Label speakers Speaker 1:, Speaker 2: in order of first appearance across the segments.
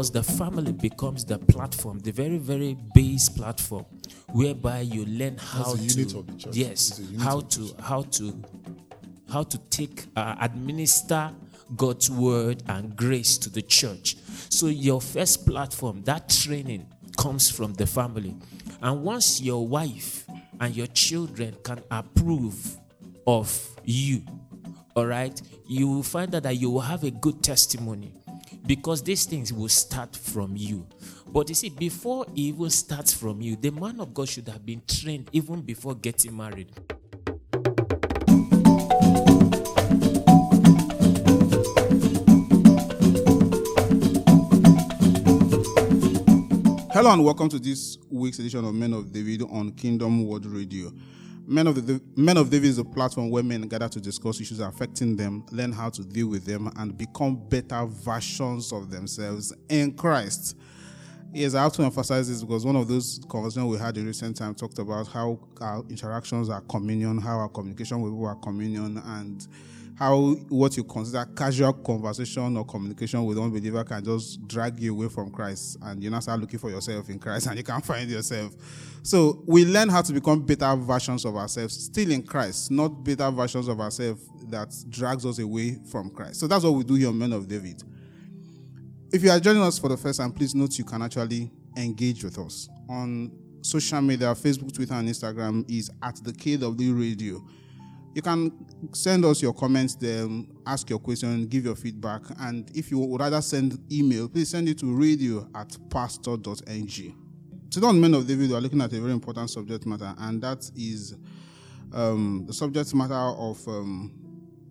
Speaker 1: because the family becomes the platform, the very, very base platform, whereby you learn how to
Speaker 2: unit of the
Speaker 1: yes, how to how to how to take uh, administer God's word and grace to the church. So your first platform, that training comes from the family. And once your wife and your children can approve of you, all right, you will find out that you will have a good testimony because these things will start from you. But you see, before it even starts from you, the man of God should have been trained even before getting married.
Speaker 3: Hello and welcome to this week's edition of Men of David on Kingdom World Radio. Men of the Men of David is a platform where men gather to discuss issues affecting them, learn how to deal with them, and become better versions of themselves in Christ. Yes, I have to emphasize this because one of those conversations we had in recent time talked about how our interactions are communion, how our communication with people are communion, and how what you consider casual conversation or communication with unbeliever can just drag you away from Christ, and you now start looking for yourself in Christ, and you can't find yourself. So we learn how to become better versions of ourselves, still in Christ, not better versions of ourselves that drags us away from Christ. So that's what we do here Men of David. If you are joining us for the first time, please note you can actually engage with us on social media, Facebook, Twitter, and Instagram is at the KW Radio. You can send us your comments there, ask your question, give your feedback, and if you would rather send email, please send it to radio at pastor.ng. Today on Men of David, we are looking at a very important subject matter, and that is um, the subject matter of um,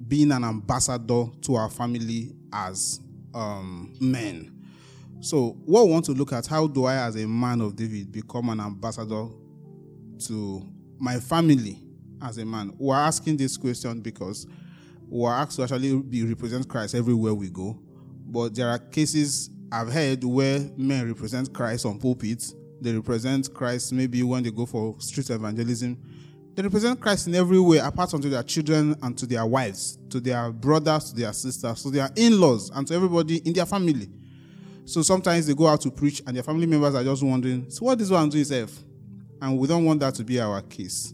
Speaker 3: being an ambassador to our family as um, men. So, what we want to look at, how do I, as a man of David, become an ambassador to my family as a man? We're asking this question because we're asked to actually be represent Christ everywhere we go. But there are cases I've heard where men represent Christ on pulpits. They represent Christ maybe when they go for street evangelism. They represent Christ in every way, apart from to their children and to their wives, to their brothers, to their sisters, to their in-laws, and to everybody in their family. So sometimes they go out to preach, and their family members are just wondering, "So what is one doing, self?" And we don't want that to be our case.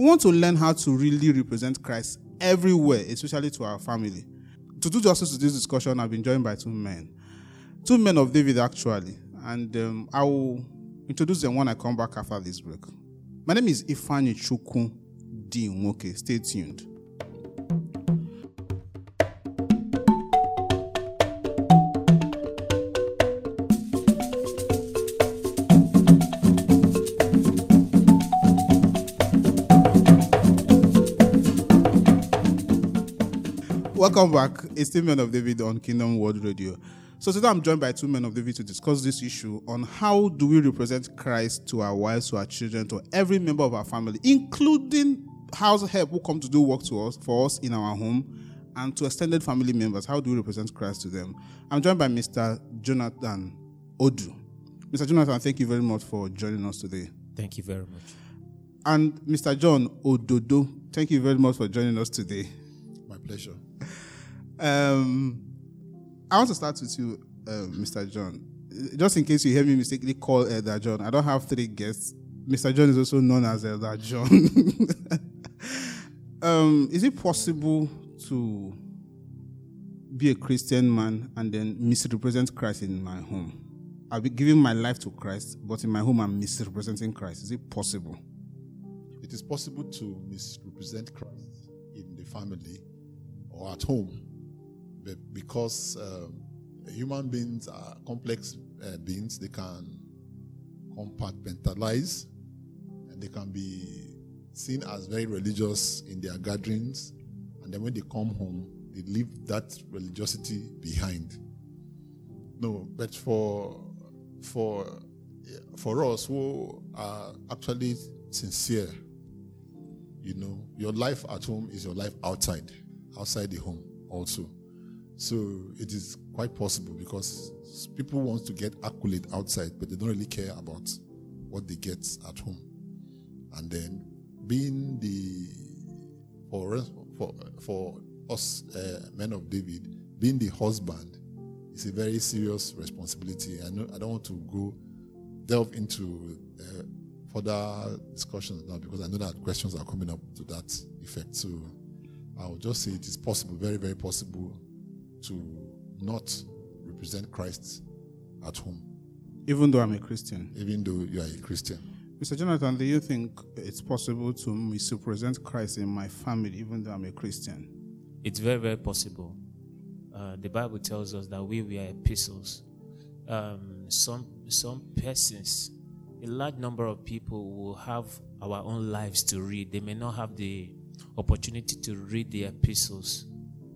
Speaker 3: We want to learn how to really represent Christ everywhere, especially to our family. To do justice to this discussion, I've been joined by two men, two men of David actually, and um, I will introduce them when I come back after this break. My name is Ifani Chukwu D. Stay tuned. Welcome back. It's still Men of David on Kingdom World Radio. So today I'm joined by two men of David to discuss this issue on how do we represent Christ to our wives, to our children, to every member of our family, including house help who come to do work to us for us in our home, and to extended family members. How do we represent Christ to them? I'm joined by Mr. Jonathan Odu. Mr. Jonathan, thank you very much for joining us today.
Speaker 1: Thank you very much.
Speaker 3: And Mr. John Ododo, thank you very much for joining us today.
Speaker 2: My pleasure.
Speaker 3: Um, I want to start with you, uh, Mr. John. Just in case you hear me mistakenly call Elder John, I don't have three guests. Mr. John is also known as Elder John. um, is it possible to be a Christian man and then misrepresent Christ in my home? I'll be giving my life to Christ, but in my home I'm misrepresenting Christ. Is it possible?
Speaker 2: It is possible to misrepresent Christ in the family or at home, because um, human beings are complex uh, beings, they can compartmentalize and they can be seen as very religious in their gatherings, and then when they come home, they leave that religiosity behind. No, but for for for us who are actually sincere, you know, your life at home is your life outside, outside the home also. So it is quite possible because people want to get accolade outside, but they don't really care about what they get at home. And then being the for for for us uh, men of David, being the husband is a very serious responsibility. I know I don't want to go delve into uh, further discussions now because I know that questions are coming up to that effect. So I will just say it is possible, very, very possible, to not represent Christ at home,
Speaker 3: Even though I'm a Christian.
Speaker 2: even though you are a Christian.
Speaker 3: Mr. Jonathan, do you think it's possible to misrepresent Christ in my family even though I'm a Christian?
Speaker 1: It's very, very possible. Uh, the Bible tells us that we, we are epistles. Um, some, some persons, a large number of people will have our own lives to read. They may not have the opportunity to read the epistles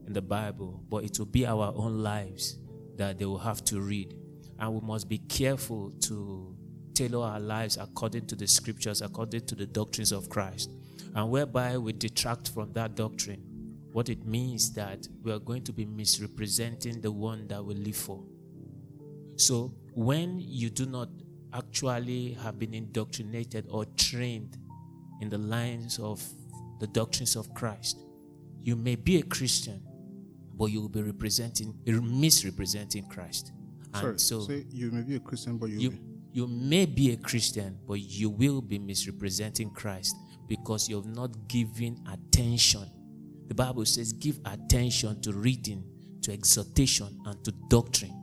Speaker 1: in the Bible, but it will be our own lives that they will have to read. And we must be careful to tailor our lives according to the scriptures, according to the doctrines of Christ. And whereby we detract from that doctrine, what it means that we are going to be misrepresenting the one that we live for. So when you do not actually have been indoctrinated or trained in the lines of the doctrines of Christ, you may be a Christian, but you will be representing, misrepresenting Christ. And
Speaker 3: Sorry,
Speaker 1: so
Speaker 3: say you may be a Christian, but you,
Speaker 1: you you may be a Christian, but you will be misrepresenting Christ because you have not given attention. The Bible says, give attention to reading, to exhortation, and to doctrine.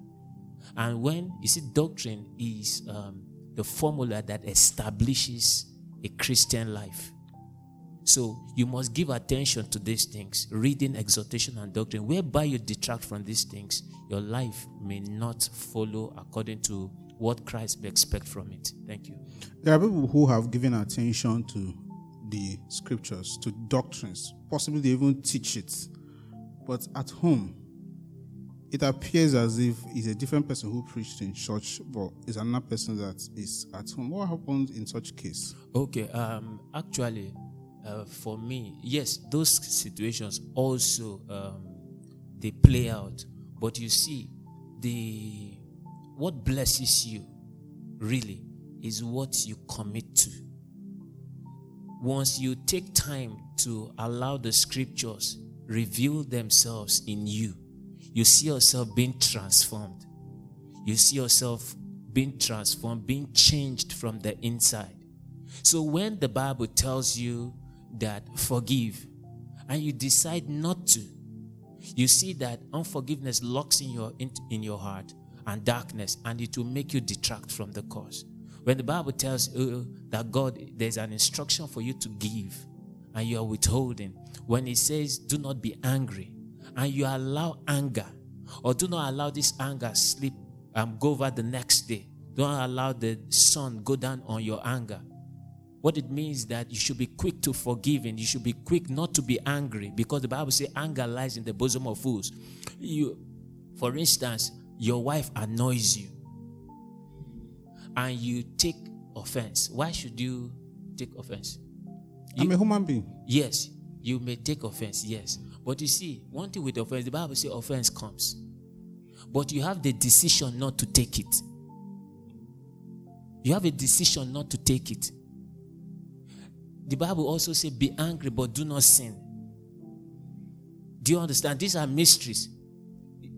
Speaker 1: And when you see doctrine is um, the formula that establishes a Christian life. So you must give attention to these things, reading, exhortation, and doctrine. Whereby you detract from these things, your life may not follow according to what Christ may expect from it. Thank you.
Speaker 3: There are people who have given attention to the scriptures, to doctrines. Possibly they even teach it. But at home, it appears as if it's a different person who preached in church, but it's another person that is at home. What happens in such case?
Speaker 1: Okay. Um. Actually, uh, for me, yes, those situations also um, they play out. But you see, the what blesses you really is what you commit to. Once you take time to allow the scriptures reveal themselves in you, you see yourself being transformed. You see yourself being transformed, being changed from the inside. So when the Bible tells you that forgive and you decide not to, you see that unforgiveness locks in your in, in your heart and darkness and it will make you detract from the cause. When the Bible tells you that God there's an instruction for you to give and you are withholding, when it says do not be angry and you allow anger or do not allow this anger sleep and go over the next day. Don't allow the sun go down on your anger. What it means that you should be quick to forgive and you should be quick not to be angry because the Bible says anger lies in the bosom of fools. You, for instance, your wife annoys you and you take offense. Why should you take offense? You-
Speaker 3: I'm a human being.
Speaker 1: Yes, you may take offense, yes. But you see, one thing with offense, the Bible says offense comes. But you have the decision not to take it. You have a decision not to take it. The Bible also says, be angry, but do not sin. Do you understand? These are mysteries.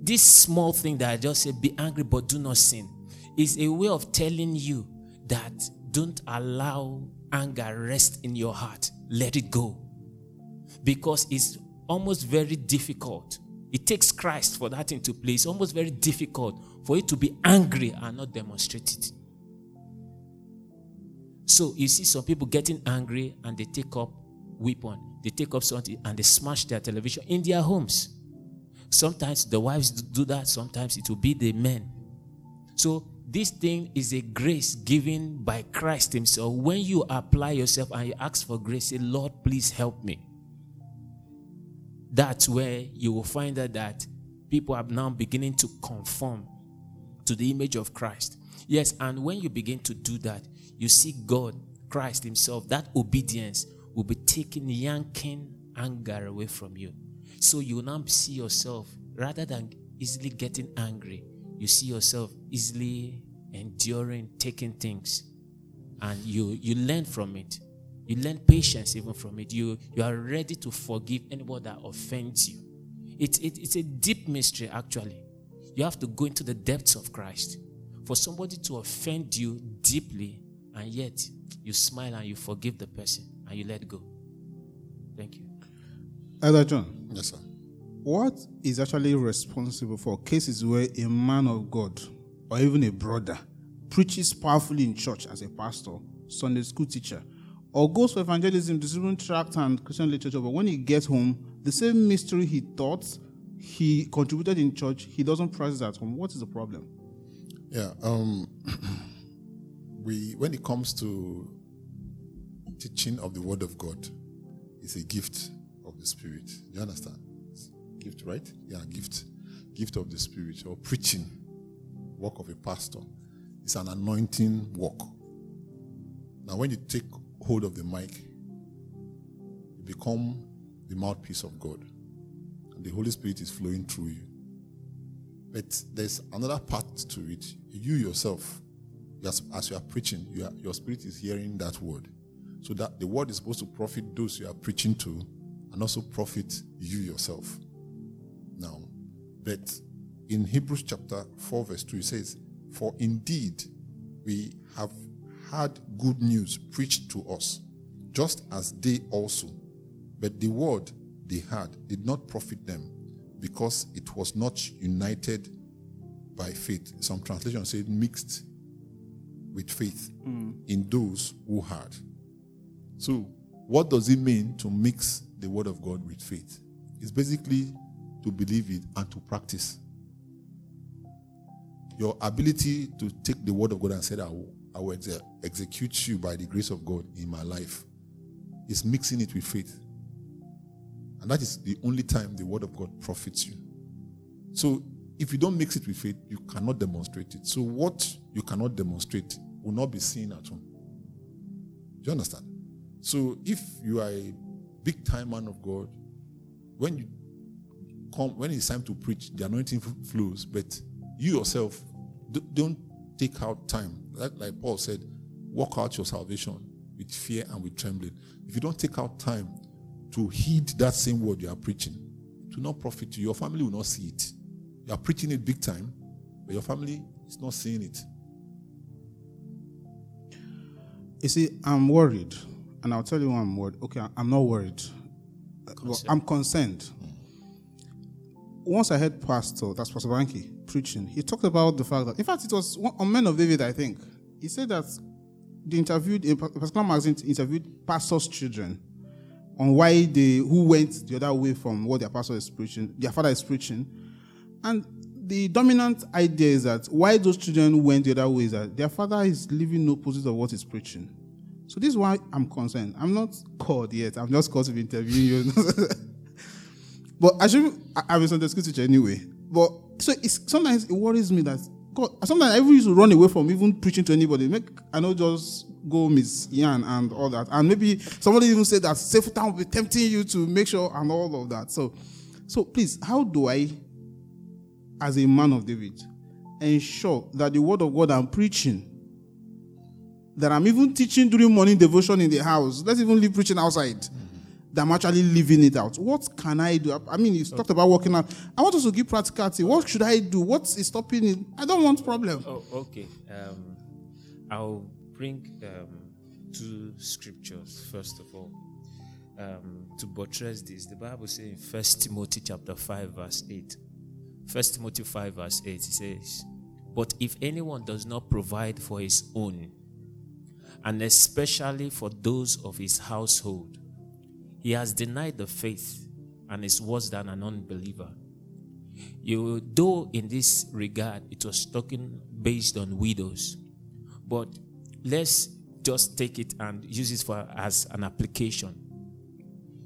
Speaker 1: This small thing that I just said, be angry, but do not sin, is a way of telling you that don't allow anger rest in your heart. Let it go. Because it's almost very difficult. It takes Christ for that into place. It's almost very difficult for you to be angry and not demonstrate it. So you see some people getting angry and they take up weapon, they take up something and they smash their television in their homes. Sometimes the wives do that, sometimes it will be the men. So this thing is a grace given by Christ Himself. When you apply yourself and you ask for grace, say, Lord, please help me. That's where you will find out that people are now beginning to conform to the image of Christ. Yes, and when you begin to do that, you see God, Christ Himself, that obedience will be taking, yanking anger away from you. So you now see yourself, rather than easily getting angry, you see yourself easily enduring, taking things, and you you learn from it. You learn patience even from it. You you are ready to forgive anyone that offends you. It, it, it's a deep mystery, actually. You have to go into the depths of Christ. For somebody to offend you deeply, and yet you smile and you forgive the person and you let go. Thank you.
Speaker 3: Elder John,
Speaker 2: Yes, sir.
Speaker 3: what is actually responsible for cases where a man of God or even a brother preaches powerfully in church as a pastor, Sunday school teacher, or goes for evangelism, distributing tract and Christian literature, but when he gets home, the same mystery he taught, he contributed in church, he doesn't practice at home. What is the problem?
Speaker 2: Yeah. Um, we when it comes to teaching of the word of God, it's a gift of the Spirit. You understand? Gift, right? Yeah, gift, gift of the Spirit or preaching, work of a pastor. It's an anointing work. Now, when you take hold of the mic, you become the mouthpiece of God, and the Holy Spirit is flowing through you. But there's another part to it. You yourself, as, you are preaching, you are, your spirit is hearing that word. So that the word is supposed to profit those you are preaching to and also profit you yourself. Now, but in Hebrews chapter 4, verse 2, it says, For indeed we have had good news preached to us, just as they also. But the word they had did not profit them because it was not united by faith. Some translations say mixed with faith mm. in those who heard. So, what does it mean to mix the word of God with faith? It's basically to believe it and to practice. Your ability to take the word of God and say, I will, I will exe- execute you by the grace of God in my life is mixing it with faith. And that is the only time the word of God profits you. So if you don't mix it with faith, you cannot demonstrate it. So what you cannot demonstrate will not be seen at home. Do you understand? So if you are a big time man of God, when you come, when it's time to preach, the anointing flows, but you yourself don't take out time. Like, like Paul said, work out your salvation with fear and with trembling. If you don't take out time to heed that same word you are preaching, will not profit you. Your family will not see it. You are preaching it big time, but your family is not seeing it.
Speaker 3: You see, I'm worried, and I'll tell you why I'm worried. Okay, I'm not worried. Well, I'm concerned. Once I heard Pastor, that's Pastor Banky, preaching, he talked about the fact that, in fact, it was on Men of David, I think. He said that they interviewed, a particular magazine interviewed pastors' children on why they, who went the other way from what their pastor is preaching, their father is preaching. And the dominant idea is that why those children went the other way is that their father is living opposite of what he's preaching. So this is why I'm concerned. I'm not called yet. I'm just called to be interviewing you. but I should. I- a Sunday school teacher anyway. But so it's sometimes it worries me that God. Sometimes I used to run away from even preaching to anybody. Make I know just go Miss Yan and all that. And maybe somebody even said that safe time will be tempting you to make sure and all of that. So, so please, how do I as a man of David, ensure that the word of God I'm preaching, that I'm even teaching during morning devotion in the house, let's even leave preaching outside, that I'm actually living it out. What can I do? I mean, you talked about working out. I want us to give practicality. What should I do? What is stopping it? I don't want problem.
Speaker 1: Oh, okay. Um, I'll bring um, two scriptures first of all um, to buttress this. The Bible says in First Timothy chapter five verse eight. First Timothy five verse eight. It says, "But if anyone does not provide for his own, and especially for those of his household, he has denied the faith and is worse than an unbeliever." You, though in this regard it was talking based on widows, but let's just take it and use it for as an application.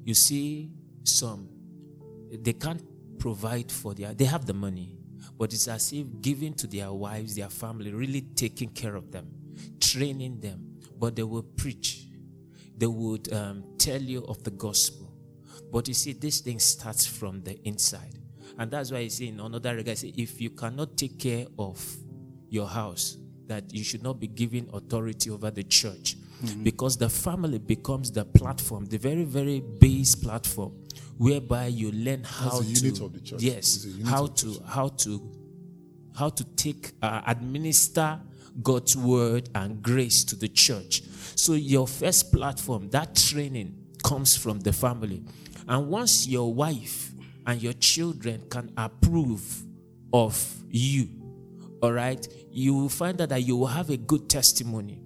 Speaker 1: You see, some they can't provide for their they have the money, but it's as if giving to their wives, their family, really taking care of them, training them. But they will preach, they would um, tell you of the gospel. But you see, this thing starts from the inside. And that's why I say in another regard, say, if you cannot take care of your house, that you should not be giving authority over the church. Because the family becomes the platform, the very, very base platform, whereby you learn how to
Speaker 2: unit of the church.
Speaker 1: yes,
Speaker 2: It's a unit
Speaker 1: how to how to how to take, uh, administer God's word and grace to the church. So, your first platform, that training comes from the family. And once your wife and your children can approve of you, all right, you will find out that you will have a good testimony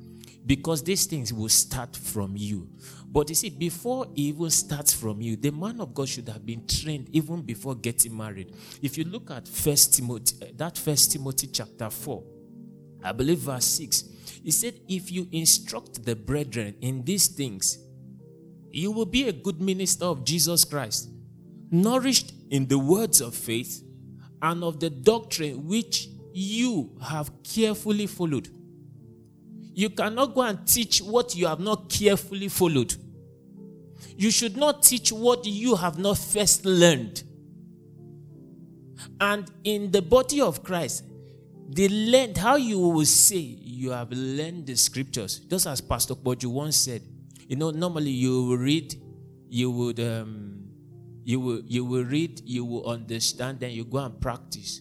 Speaker 1: because these things will start from you. But you see, before even starts from you, the man of God should have been trained even before getting married. If you look at First Timothy, uh, that First Timothy chapter four, I believe verse six, he said, "If you instruct the brethren in these things, you will be a good minister of Jesus Christ, nourished in the words of faith and of the doctrine which you have carefully followed." You cannot go and teach what you have not carefully followed. You should not teach what you have not first learned. And in the body of Christ, the learned how you will say you have learned the scriptures. Just as Pastor Boju once said, you know, normally you will read, you would um, you will you will read, you will understand, then you go and practice.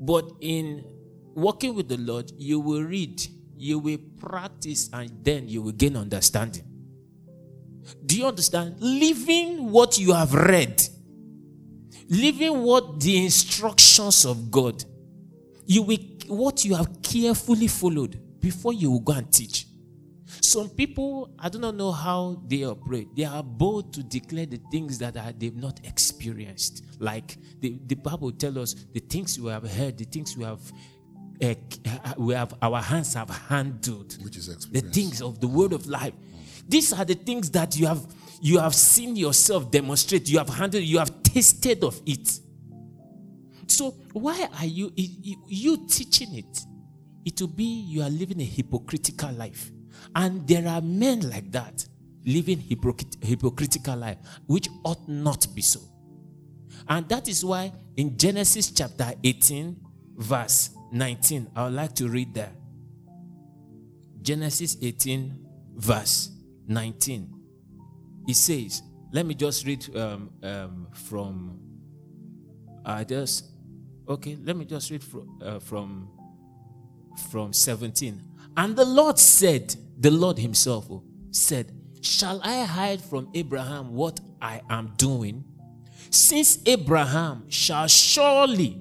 Speaker 1: But in working with the Lord, you will read, you will practice and then you will gain understanding. Do you understand? Living what you have read, living what the instructions of God, you will what you have carefully followed before you will go and teach. Some people, I do not know how they operate. They are bold to declare the things that they've not experienced. Like the, the Bible tells us the things we have heard, the things we have uh, we have our hands have handled
Speaker 2: Which is
Speaker 1: the things of the word of life. These are the things that you have you have seen yourself demonstrate. You have handled you have tasted of it. So why are you you, you teaching it? It will be you are living a hypocritical life. And there are men like that living hypocrit- hypocritical life which ought not be so. And that is why in Genesis chapter 18, verse 19, I would like to read there. Genesis 18, verse 19. It says, let me just read um, um, from, I just, okay, let me just read from, uh, from, from 17. And the Lord said, the Lord Himself oh, said, Shall I hide from Abraham what I am doing? Since Abraham shall surely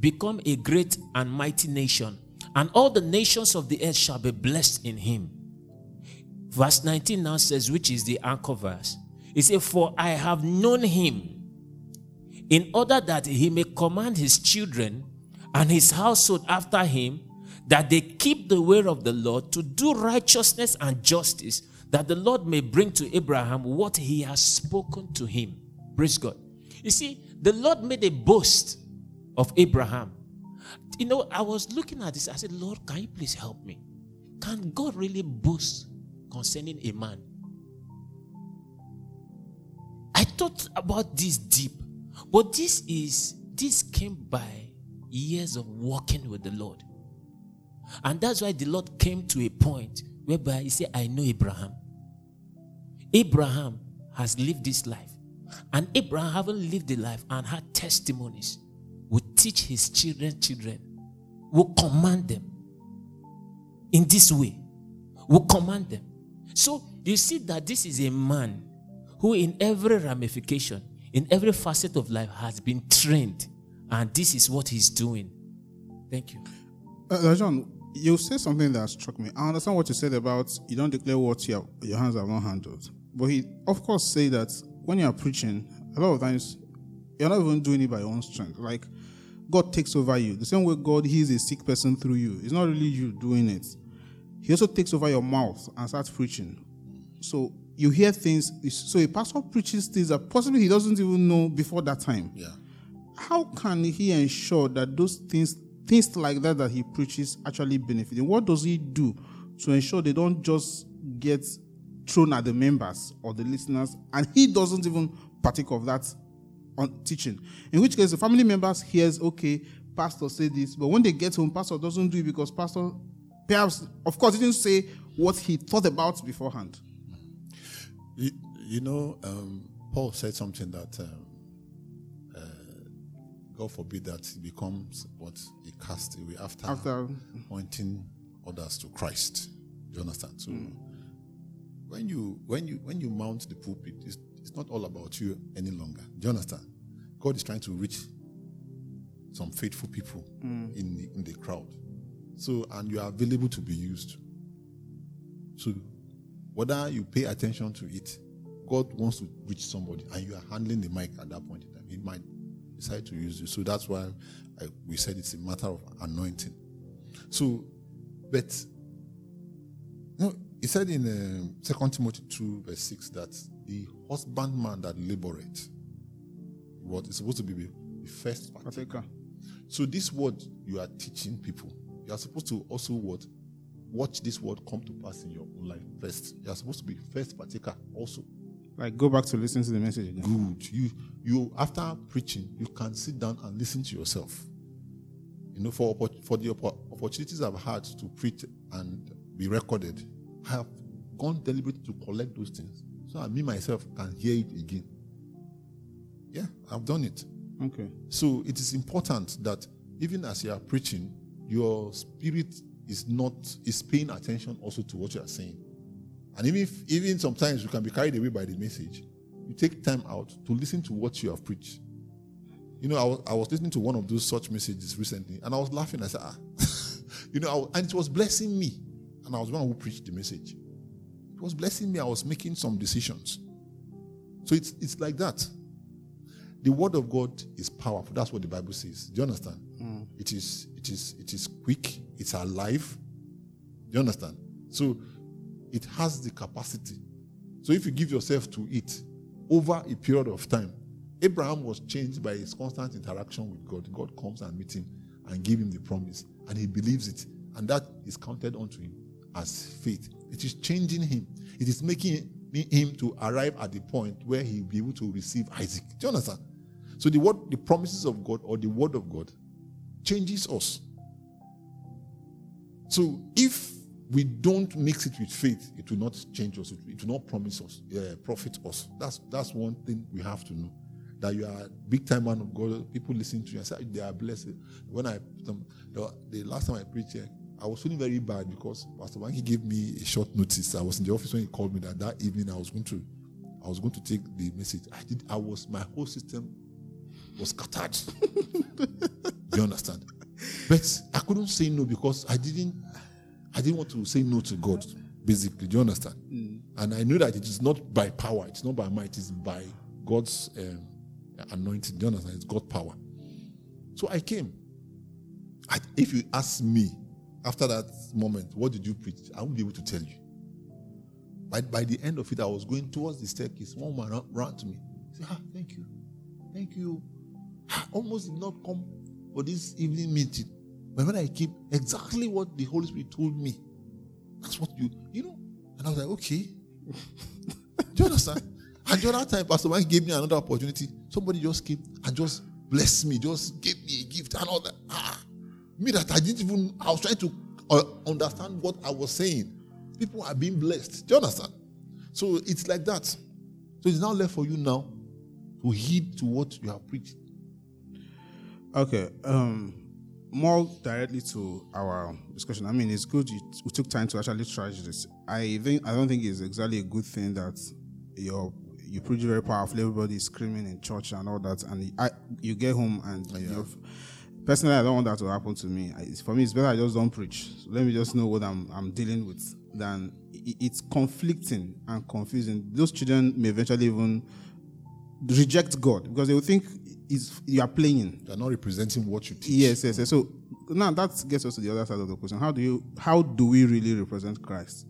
Speaker 1: become a great and mighty nation, and all the nations of the earth shall be blessed in him. Verse 19 now says, which is the anchor verse. It says, For I have known him in order that he may command his children and his household after him, that they keep the way of the Lord to do righteousness and justice, that the Lord may bring to Abraham what he has spoken to him. Praise God. You see, the Lord made a boast of Abraham. You know, I was looking at this. I said, Lord, can you please help me? Can God really boast concerning a man? I thought about this deep, but this is this came by years of walking with the Lord. And that's why the Lord came to a point whereby He said, I know Abraham. Abraham has lived this life. And Abraham haven't lived the life and had testimonies. Will teach his children, children, will command them in this way. Will command them. So you see that this is a man who, in every ramification, in every facet of life, has been trained, and this is what he's doing. Thank you.
Speaker 3: Uh, John, you said something that struck me. I understand what you said about you don't declare what your, your hands have not handled. But he, of course, say that when you are preaching, a lot of times you're not even doing it by your own strength. Like God takes over you. The same way God heals a sick person through you. It's not really you doing it. He also takes over your mouth and starts preaching. So you hear things. So a pastor preaches things that possibly he doesn't even know before that time.
Speaker 2: Yeah.
Speaker 3: How can he ensure that those things, things like that that he preaches, actually benefit? What does he do to ensure they don't just get thrown at the members or the listeners, and he doesn't even partake of that on teaching? In which case, the family members hears, okay, pastor said this, but when they get home, pastor doesn't do it because pastor, perhaps, of course, he didn't say what he thought about beforehand.
Speaker 2: You, you know, um, Paul said something that um, uh, God forbid that he becomes what a castaway after,
Speaker 3: After
Speaker 2: pointing others to Christ. Do you understand? So when you when you when you mount the pulpit, it's, it's not all about you any longer. Do you understand? God is trying to reach some faithful people in the, in the crowd. So and you are available to be used. So whether you pay attention to it, God wants to reach somebody, and you are handling the mic at that point in time. He might decide to use you. So that's why I, we said it's a matter of anointing. So, but you know, he said in um, Second Timothy two verse six that the husbandman that laboreth, what is supposed to be the first partaker.
Speaker 3: partaker.
Speaker 2: So this word you are teaching people, you are supposed to also what watch this word come to pass in your own life first. You are supposed to be first partaker also.
Speaker 3: Like go back to listen to the message again.
Speaker 2: Good. You you after preaching, you can sit down and listen to yourself. You know, for for the opportunities I've had to preach and be recorded, I have gone deliberately to collect those things, so I me myself can hear it again. Yeah, I've done it.
Speaker 3: Okay.
Speaker 2: So it is important that even as you are preaching, your spirit is not is paying attention also to what you are saying. And even if, even sometimes you can be carried away by the message, you take time out to listen to what you have preached. You know, I was, I was listening to one of those such messages recently, and I was laughing. I said, ah, you know, I and it was blessing me. And I was the one who preached the message. It was blessing me. I was making some decisions. So it's it's like that. The word of God is powerful. That's what the Bible says. Do you understand? Hmm. It is it is it is quick, it's alive. Do you understand? So it has the capacity. So if you give yourself to it over a period of time, Abraham was changed by his constant interaction with God. God comes and meets him and give him the promise, and he believes it, and that is counted unto him as faith. It is changing him. It is making him to arrive at the point where he will be able to receive Isaac. Do you understand? So the word, the promises of God or the word of God changes us. So if we don't mix it with faith, it will not change us. It will not promise us, uh, profit us. That's that's one thing we have to know. That you are a big time man of God. People listen to you and say they are blessed. When I the last time I preached here, I was feeling very bad because Pastor Wanky gave me a short notice. I was in the office when he called me that that evening I was going to I was going to take the message. I did. I was my whole system was scattered. Do you understand? But I couldn't say no because I didn't I didn't want to say no to God, basically. Do you understand? And I know that it is not by power, it's not by might, it's by God's um, anointing. Do you understand? It's God's power. So I came. I, if you ask me after that moment, what did you preach? I won't be able to tell you. By, by the end of it, I was going towards the staircase. One man ran, to me. He said, ah, thank you. Thank you. I almost did not come for this evening meeting. But when I came, exactly what the Holy Spirit told me. That's what you, you know. And I was like, okay. Do you understand? And the other time, Pastor Mike gave me another opportunity. Somebody just came and just blessed me, just gave me a gift and all that. Me that I didn't even, I was trying to uh, understand what I was saying. People are being blessed. Do you understand? So it's like that. So it's now left for you now to heed to what you have preached.
Speaker 3: Okay. Um, more directly to our discussion. I mean, it's good you, we took time to actually trash this. I think I don't think it's exactly a good thing that you're you preach very powerfully. Everybody is screaming in church and all that, and I, you get home and you're. Personally, I don't want that to happen to me. I- it's- For me, it's better I just don't preach. So let me just know what I'm, I'm dealing with. Than it's conflicting and confusing. Those children may eventually even reject God because they will think is you are playing.
Speaker 2: You are not representing what you teach.
Speaker 3: Yes, yes, yes. So now that gets us to the other side of the question. How do you how do we really represent Christ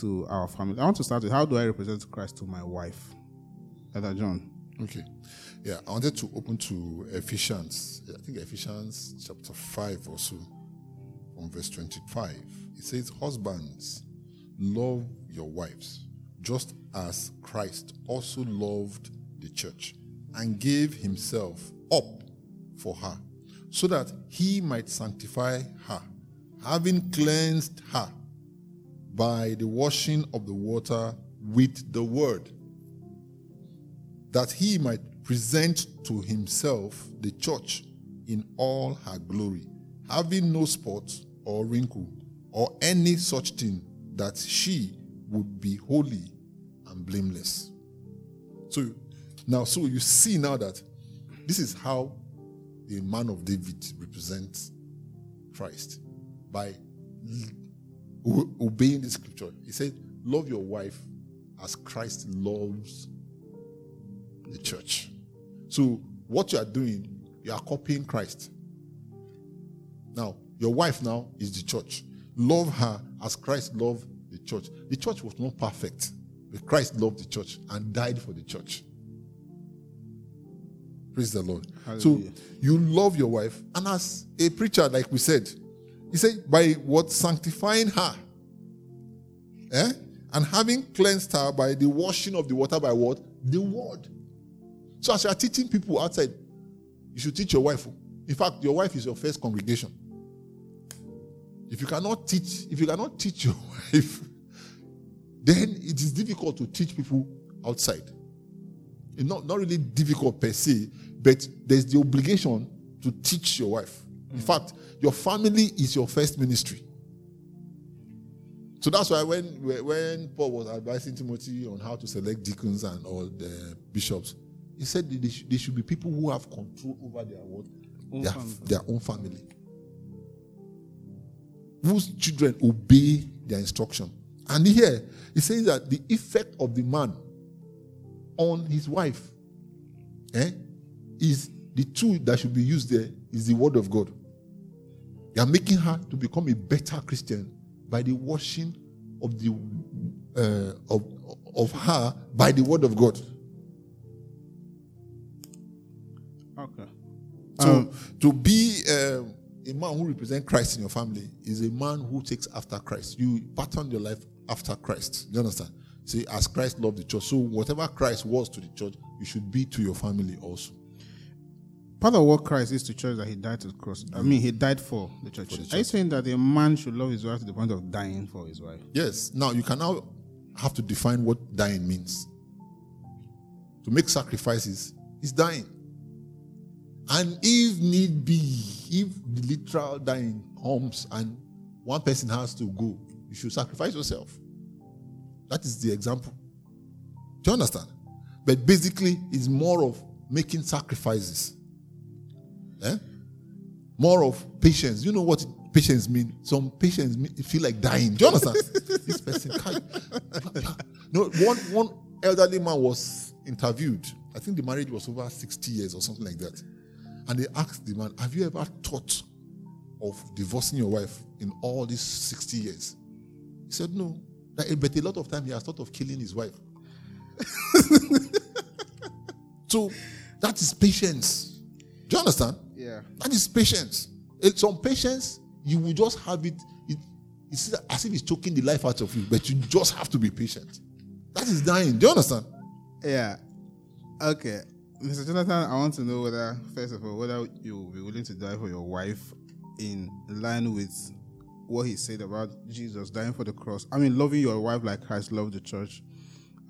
Speaker 3: to our family? I want to start with how do I represent Christ to my wife? Elder John.
Speaker 2: Okay. Yeah, I wanted to open to Ephesians. I think Ephesians chapter 5 or so, from verse 25. It says, Husbands, love your wives, just as Christ also loved the church and gave himself up for her, so that he might sanctify her, having cleansed her by the washing of the water with the word that he might present to himself the church in all her glory, having no spot or wrinkle or any such thing, that she would be holy and blameless. So now, so you see now that this is how the man of David represents Christ by obeying the scripture. He said, Love your wife as Christ loves the church. So, what you are doing, you are copying Christ. Now, your wife now is the church. Love her as Christ loved the church. The church was not perfect, but Christ loved the church and died for the church. Praise the Lord.
Speaker 3: Hallelujah.
Speaker 2: So you love your wife, and as a preacher, like we said, he said, by what sanctifying her, eh? and having cleansed her by the washing of the water by what? The word. So as you are teaching people outside, you should teach your wife. In fact, your wife is your first congregation. If you cannot teach, if you cannot teach your wife, then it is difficult to teach people outside. It's not, not really difficult per se, but there's the obligation to teach your wife. In mm. fact, your family is your first ministry. So that's why when when Paul was advising Timothy on how to select deacons and all the bishops, he said they should, they should be people who have control over their what their, their own family, whose children obey their instruction. And here he says that the effect of the man on his wife eh, is the tool that should be used there is the word of God. You are making her to become a better Christian by the washing of the uh, of of her by the word of God. So
Speaker 3: Um,
Speaker 2: to be um, a man who represents Christ in your family is a man who takes after Christ. You pattern your life after Christ. You understand? See, as Christ loved the church, so whatever Christ was to the church, you should be to your family also.
Speaker 3: part of what Christ is to church is that he died to the cross. I mean, he died for the church.
Speaker 2: the
Speaker 3: Are you saying that a man should love his wife to the point of dying for his wife?
Speaker 2: Yes. Now you can now have to define what dying means. To make sacrifices is dying. And if need be, if the literal dying comes and one person has to go, you should sacrifice yourself. That is the example. Do you understand? But basically, it's more of making sacrifices. Eh? More of patience. You know what patience means? Some patients feel like dying. Do you understand? this person can't. No, one one elderly man was interviewed. I think the marriage was over 60 years or something like that. And they asked the man, Have you ever thought of divorcing your wife in all these 60 years? He said, No. Eh, but a lot of time he has thought of killing his wife. so that is patience. Do you understand?
Speaker 3: Yeah.
Speaker 2: That is patience. It's some patience, you will just have it, it. It's as if it's choking the life out of you, but you just have to be patient. That is dying. Do you understand?
Speaker 3: Yeah. Okay. Mr. Jonathan, I want to know whether, first of all, whether you will be willing to die for your wife in line with what he said about Jesus dying for the cross. I mean, loving your wife like Christ loved the church.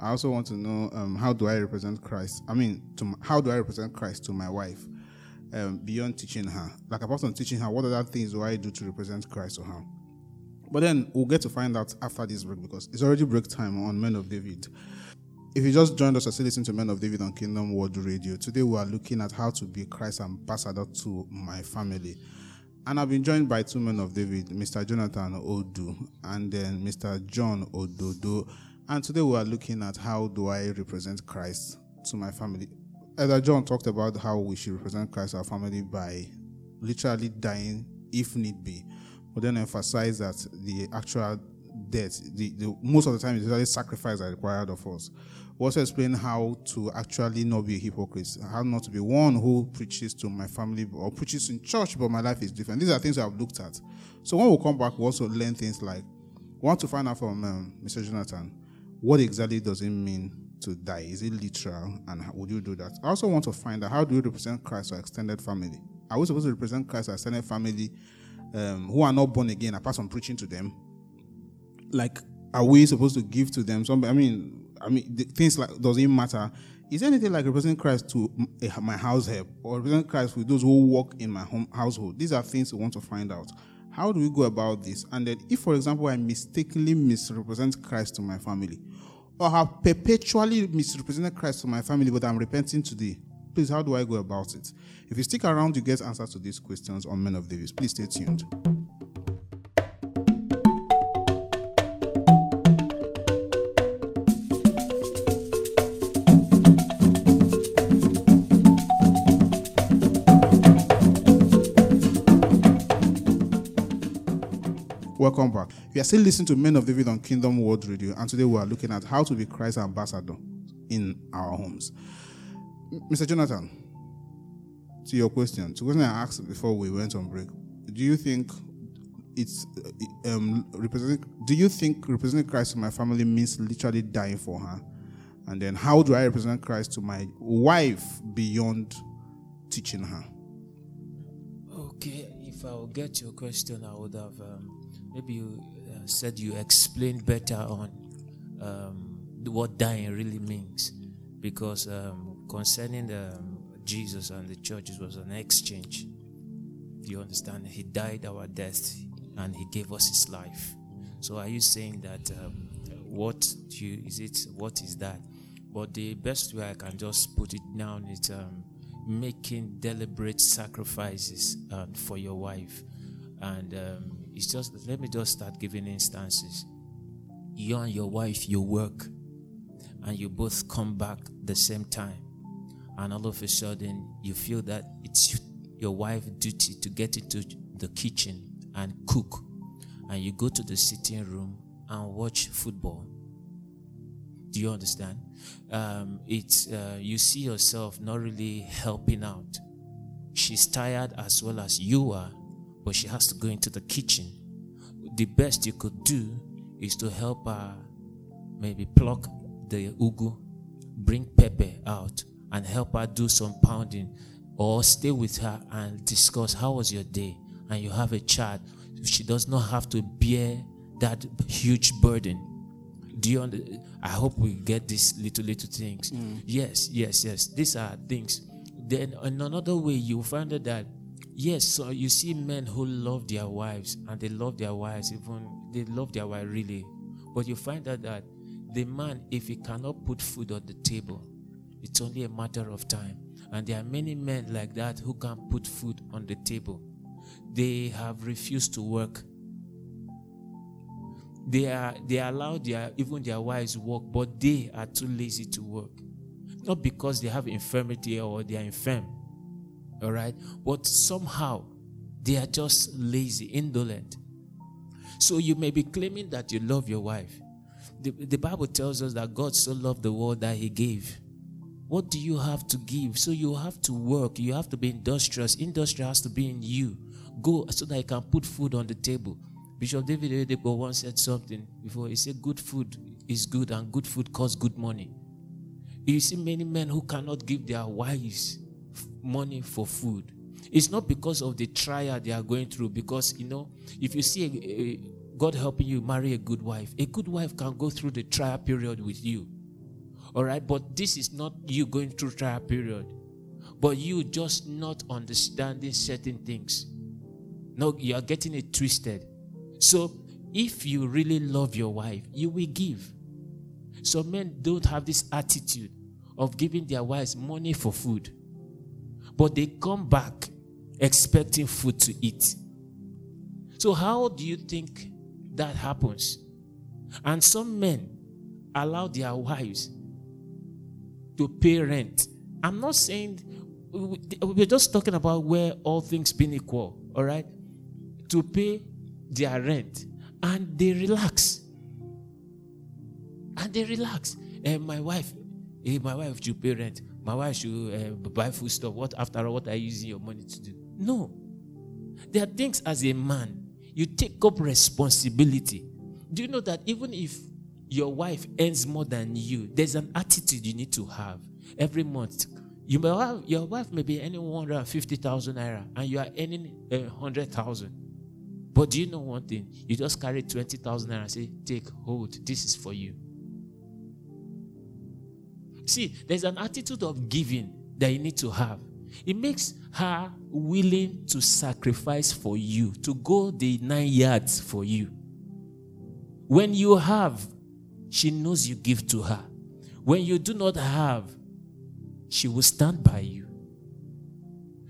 Speaker 3: I also want to know um, how do I represent Christ? I mean, to m- how do I represent Christ to my wife um, beyond teaching her? Like, apart from teaching her, what other things do I do to represent Christ to her? But then we'll get to find out after this break because it's already break time on Men of David. If you just joined us, I still listen to Men of David on Kingdom World Radio. Today we are looking at how to be Christ's ambassador to my family. And I've been joined by two men of David, Mr. Jonathan Odu and then Mr. John Ododo. And today we are looking at how do I represent Christ to my family. Elder John talked about how we should represent Christ our family by literally dying if need be. But then emphasize that the actual death, the, the most of the time, it's really sacrifice that required of us. We also explain how to actually not be a hypocrite, how not to be one who preaches to my family or preaches in church, but my life is different. These are things I've looked at. So when we come back, we also learn things like we want to find out from um, Mr. Jonathan what exactly does it mean to die? Is it literal? And how would you do that? I also want to find out how do you represent Christ or extended family? Are we supposed to represent Christ or extended family um, who are not born again apart from preaching to them? Like, are we supposed to give to them? Some, I mean, I mean, things like doesn't matter. Is anything like representing Christ to my house help or representing Christ with those who work in my home household? These are things we want to find out. How do we go about this? And then, if, for example, I mistakenly misrepresent Christ to my family, or have perpetually misrepresented Christ to my family, but I'm repenting today, please, how do I go about it? If you stick around, you get answers to these questions on Men of David. Please stay tuned. Welcome back. We are still listening to Men of David on Kingdom World Radio, and today we are looking at how to be Christ's ambassador in our homes. Mr. Jonathan, to your question, to question I asked before we went on break, do you think it's uh, um, representing? Do you think representing Christ to my family means literally dying for her? And then, how do I represent Christ to my wife beyond teaching her?
Speaker 1: Okay, if I will get your question, I would have um, maybe you uh, said you explained better on um, what dying really means, because um, concerning um, Jesus and the church, it was an exchange. You understand? He died our death, and He gave us His life. So, are you saying that um, what you is it? What is that? But the best way I can just put it down is um, making deliberate sacrifices um, for your wife. And um, it's just, let me just start giving instances. You and your wife, you work, and you both come back the same time. And all of a sudden, you feel that it's your wife's duty to get into the kitchen and cook. And you go to the sitting room and watch football. Do you understand? Um, it's uh, you see yourself not really helping out. She's tired as well as you are, but she has to go into the kitchen. The best you could do is to help her maybe pluck the ugu, bring pepper out, and help her do some pounding, or stay with her and discuss how was your day, and you have a chat. She does not have to bear that huge burden. Do you under, i hope we get these little little things. Mm. Yes yes yes. These are things. Then in another way you find that yes so you see men who love their wives and they love their wives even they love their wife really but you find out that the man if he cannot put food on the table it's only a matter of time and there are many men like that who can't put food on the table they have refused to work they are they allow their even their wives work, but they are too lazy to work. Not because they have infirmity or they are infirm. All right, but somehow they are just lazy, indolent. So you may be claiming that you love your wife. The, the Bible tells us that God so loved the world that He gave. What do you have to give? So you have to work. You have to be industrious. Industry has to be in you. Go so that you can put food on the table. Bishop David Oyedepo once said something before. He said, Good food is good, and good food costs good money. You see many men who cannot give their wives money for food. It's not because of the trial they are going through, because, you know, if you see a, a- God helping you marry a good wife, a good wife can go through the trial period with you. All right, but this is not you going through trial period, but you just not understanding certain things. No, you are getting it twisted. So, if you really love your wife, you will give. So, men don't have this attitude of giving their wives money for food, but they come back expecting food to eat. So, how do you think that happens? And some men allow their wives to pay rent. I'm not saying we're just talking about where all things being equal, all right? To pay their rent and they relax. And they relax. And my wife, eh, my wife should pay rent. My wife should uh, buy food stuff. What after all, what are you using your money to do? No. There are things as a man, you take up responsibility. Do you know that even if your wife earns more than you, there's an attitude you need to have every month. You may have, your wife may be earning 150,000 naira and you are earning uh, 100,000. But do you know one thing? You just carry 20,000 naira and say, Take, hold, this is for you. See, there's an attitude of giving that you need to have. It makes her willing to sacrifice for you, to go the nine yards for you. When you have, she knows you give to her. When you do not have, she will stand by you.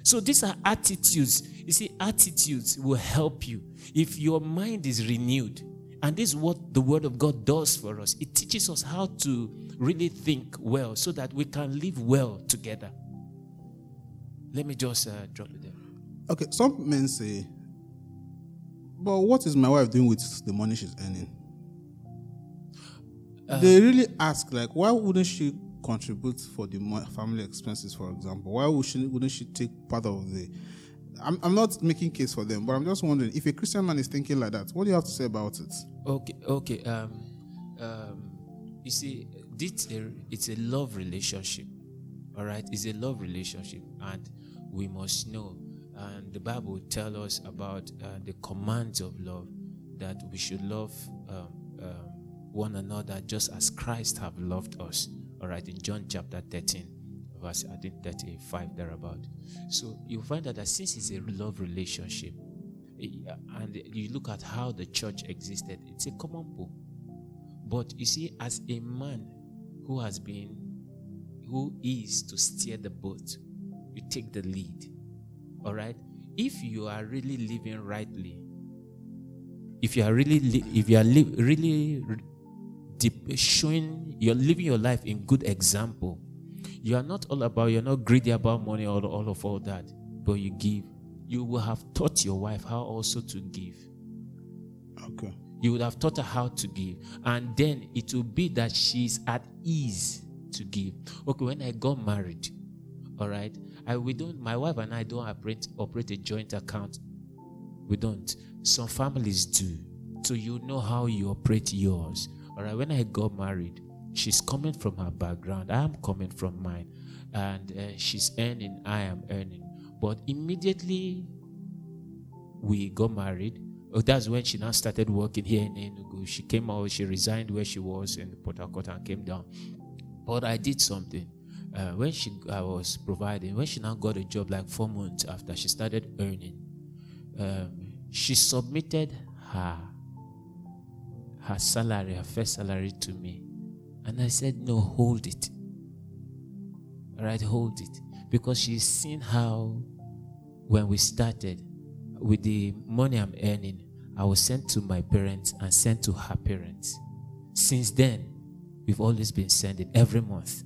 Speaker 1: So these are attitudes. You see, attitudes will help you if your mind is renewed. And this is what the Word of God does for us. It teaches us how to really think well so that we can live well together. Let me just uh, drop it there.
Speaker 3: Okay, some men say, but what is my wife doing with the money she's earning? they really ask, like, why wouldn't she contribute for the family expenses, for example? Why would she, wouldn't she take part of the? I'm, I'm not making case for them, but I'm just wondering if a Christian man is thinking like that, what do you have to say about it?
Speaker 1: Okay, okay. Um, um, you see, this it's a love relationship. All right, it's a love relationship, and we must know. And the Bible tells us about uh, the commands of love that we should love um, um, one another just as Christ have loved us. All right, in John chapter 13, verse I think 35 thereabout. So you find that, that since it's a love relationship, eh, and you look at how the church existed, it's a common pool. But you see, as a man who has been, who is to steer the boat, you take the lead. All right? If you are really living rightly, if you are really, if you are li- really re- deep, showing, you're living your life in good example, you are not all about, you're not greedy about money or all of all that, but you give. You will have taught your wife how also to give.
Speaker 3: Okay.
Speaker 1: You would have taught her how to give. And then it will be that she's at ease to give. Okay, when I got married, all right, I we don't my wife and I don't operate operate a joint account. We don't. Some families do. So you know how you operate yours. All right, when I got married, she's coming from her background. I am coming from mine. And uh, she's earning, I am earning. But immediately we got married. That's when she now started working here in Enugu. She came out, she resigned where she was in Port Harcourt and came down. But I did something. Uh, when she I was providing, when she now got a job like four months after she started earning, um, she submitted her her salary, her first salary to me. And I said, No, hold it. All right, hold it. Because she's seen how when we started with the money I'm earning, I was sent to my parents and sent to her parents. Since then, we've always been sending every month.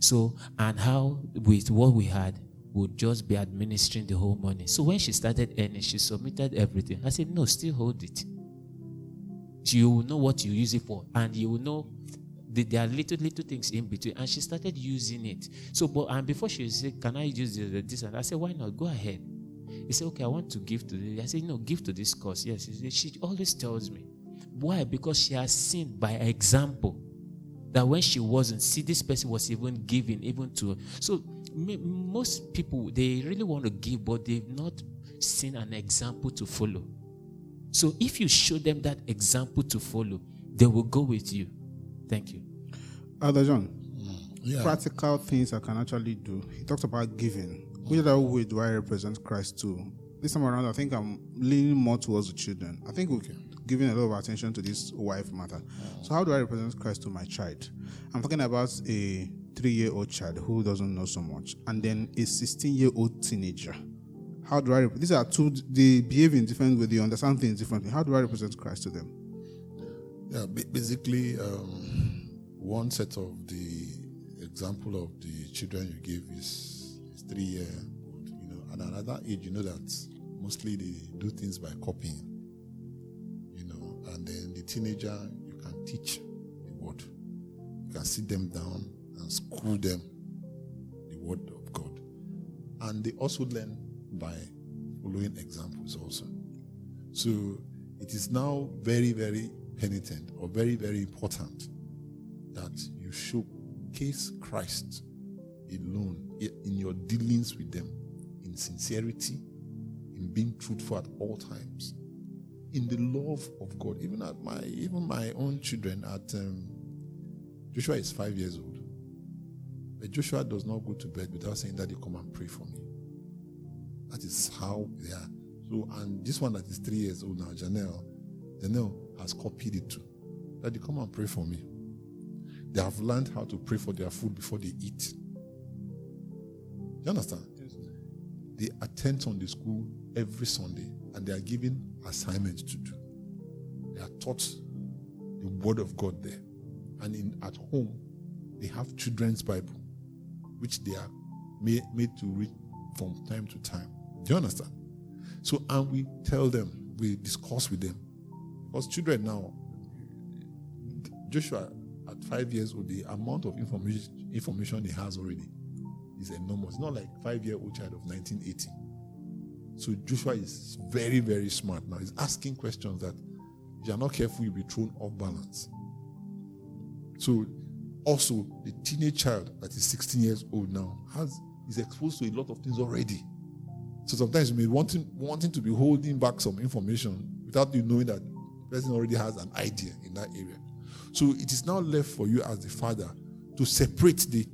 Speaker 1: So, and how with what we had, would just be administering the whole money. So when she started earning, she submitted everything. I said, No, still hold it. You will know what you use it for, and you will know that there are little little things in between. And she started using it. So, but and before she said, "Can I use this?" this and I said, "Why not? Go ahead." He said, "Okay, I want to give to this." I said, "No, give to this cause." Yes, he said, she always tells me. Why? Because she has seen by example that when she wasn't, see, this person was even giving, even to. So m- most people they really want to give, but they've not seen an example to follow. So if you show them that example to follow, they will go with you. Thank you.
Speaker 3: Elder John,
Speaker 2: Yeah.
Speaker 3: practical things I can actually do. He talked about giving. Which other way do I represent Christ to? This time around, I think I'm leaning more towards the children. I think we're giving a lot of attention to this wife matter. So, how do I represent Christ to my child? I'm talking about a three year old child who doesn't know so much, and then a 16 year old teenager. How do I? Rep- These are two. They behave in different ways. They understand things differently. How do I represent Christ to them?
Speaker 2: Yeah, basically, um, one set of the example of the children you gave is, three year old, you know, and another age, you know that mostly they do things by copying, you know, and then the teenager, you can teach the word, you can sit them down and school them the word of God, and they also learn by following examples also. So it is now very, very penitent or very, very important that you showcase Christ alone in your dealings with them, in sincerity, in being truthful at all times, in the love of God. Even at my, even my own children, at um, Joshua is five years old. But Joshua does not go to bed without saying, Daddy, come and pray for me. That is how they are. So, and this one that is three years old now, Janelle, Janelle has copied it too. Daddy, come and pray for me. They have learned how to pray for their food before they eat. You understand? They attend Sunday school every Sunday and they are given assignments to do. They are taught the word of God there. And in at home, they have children's Bible, which they are made, made to read from time to time. Do you understand? So, and we tell them, we discuss with them. Because children now, Joshua at five years old, the amount of information information he has already is enormous. It's not like five year old child of 1980. So Joshua is very, very smart now. He's asking questions that if you are not careful, you'll be thrown off balance. So also the teenage child that is 16 years old now has is exposed to a lot of things already. So sometimes you may wanting wanting to be holding back some information without you knowing that the person already has an idea in that area. So it is now left for you as the father to separate the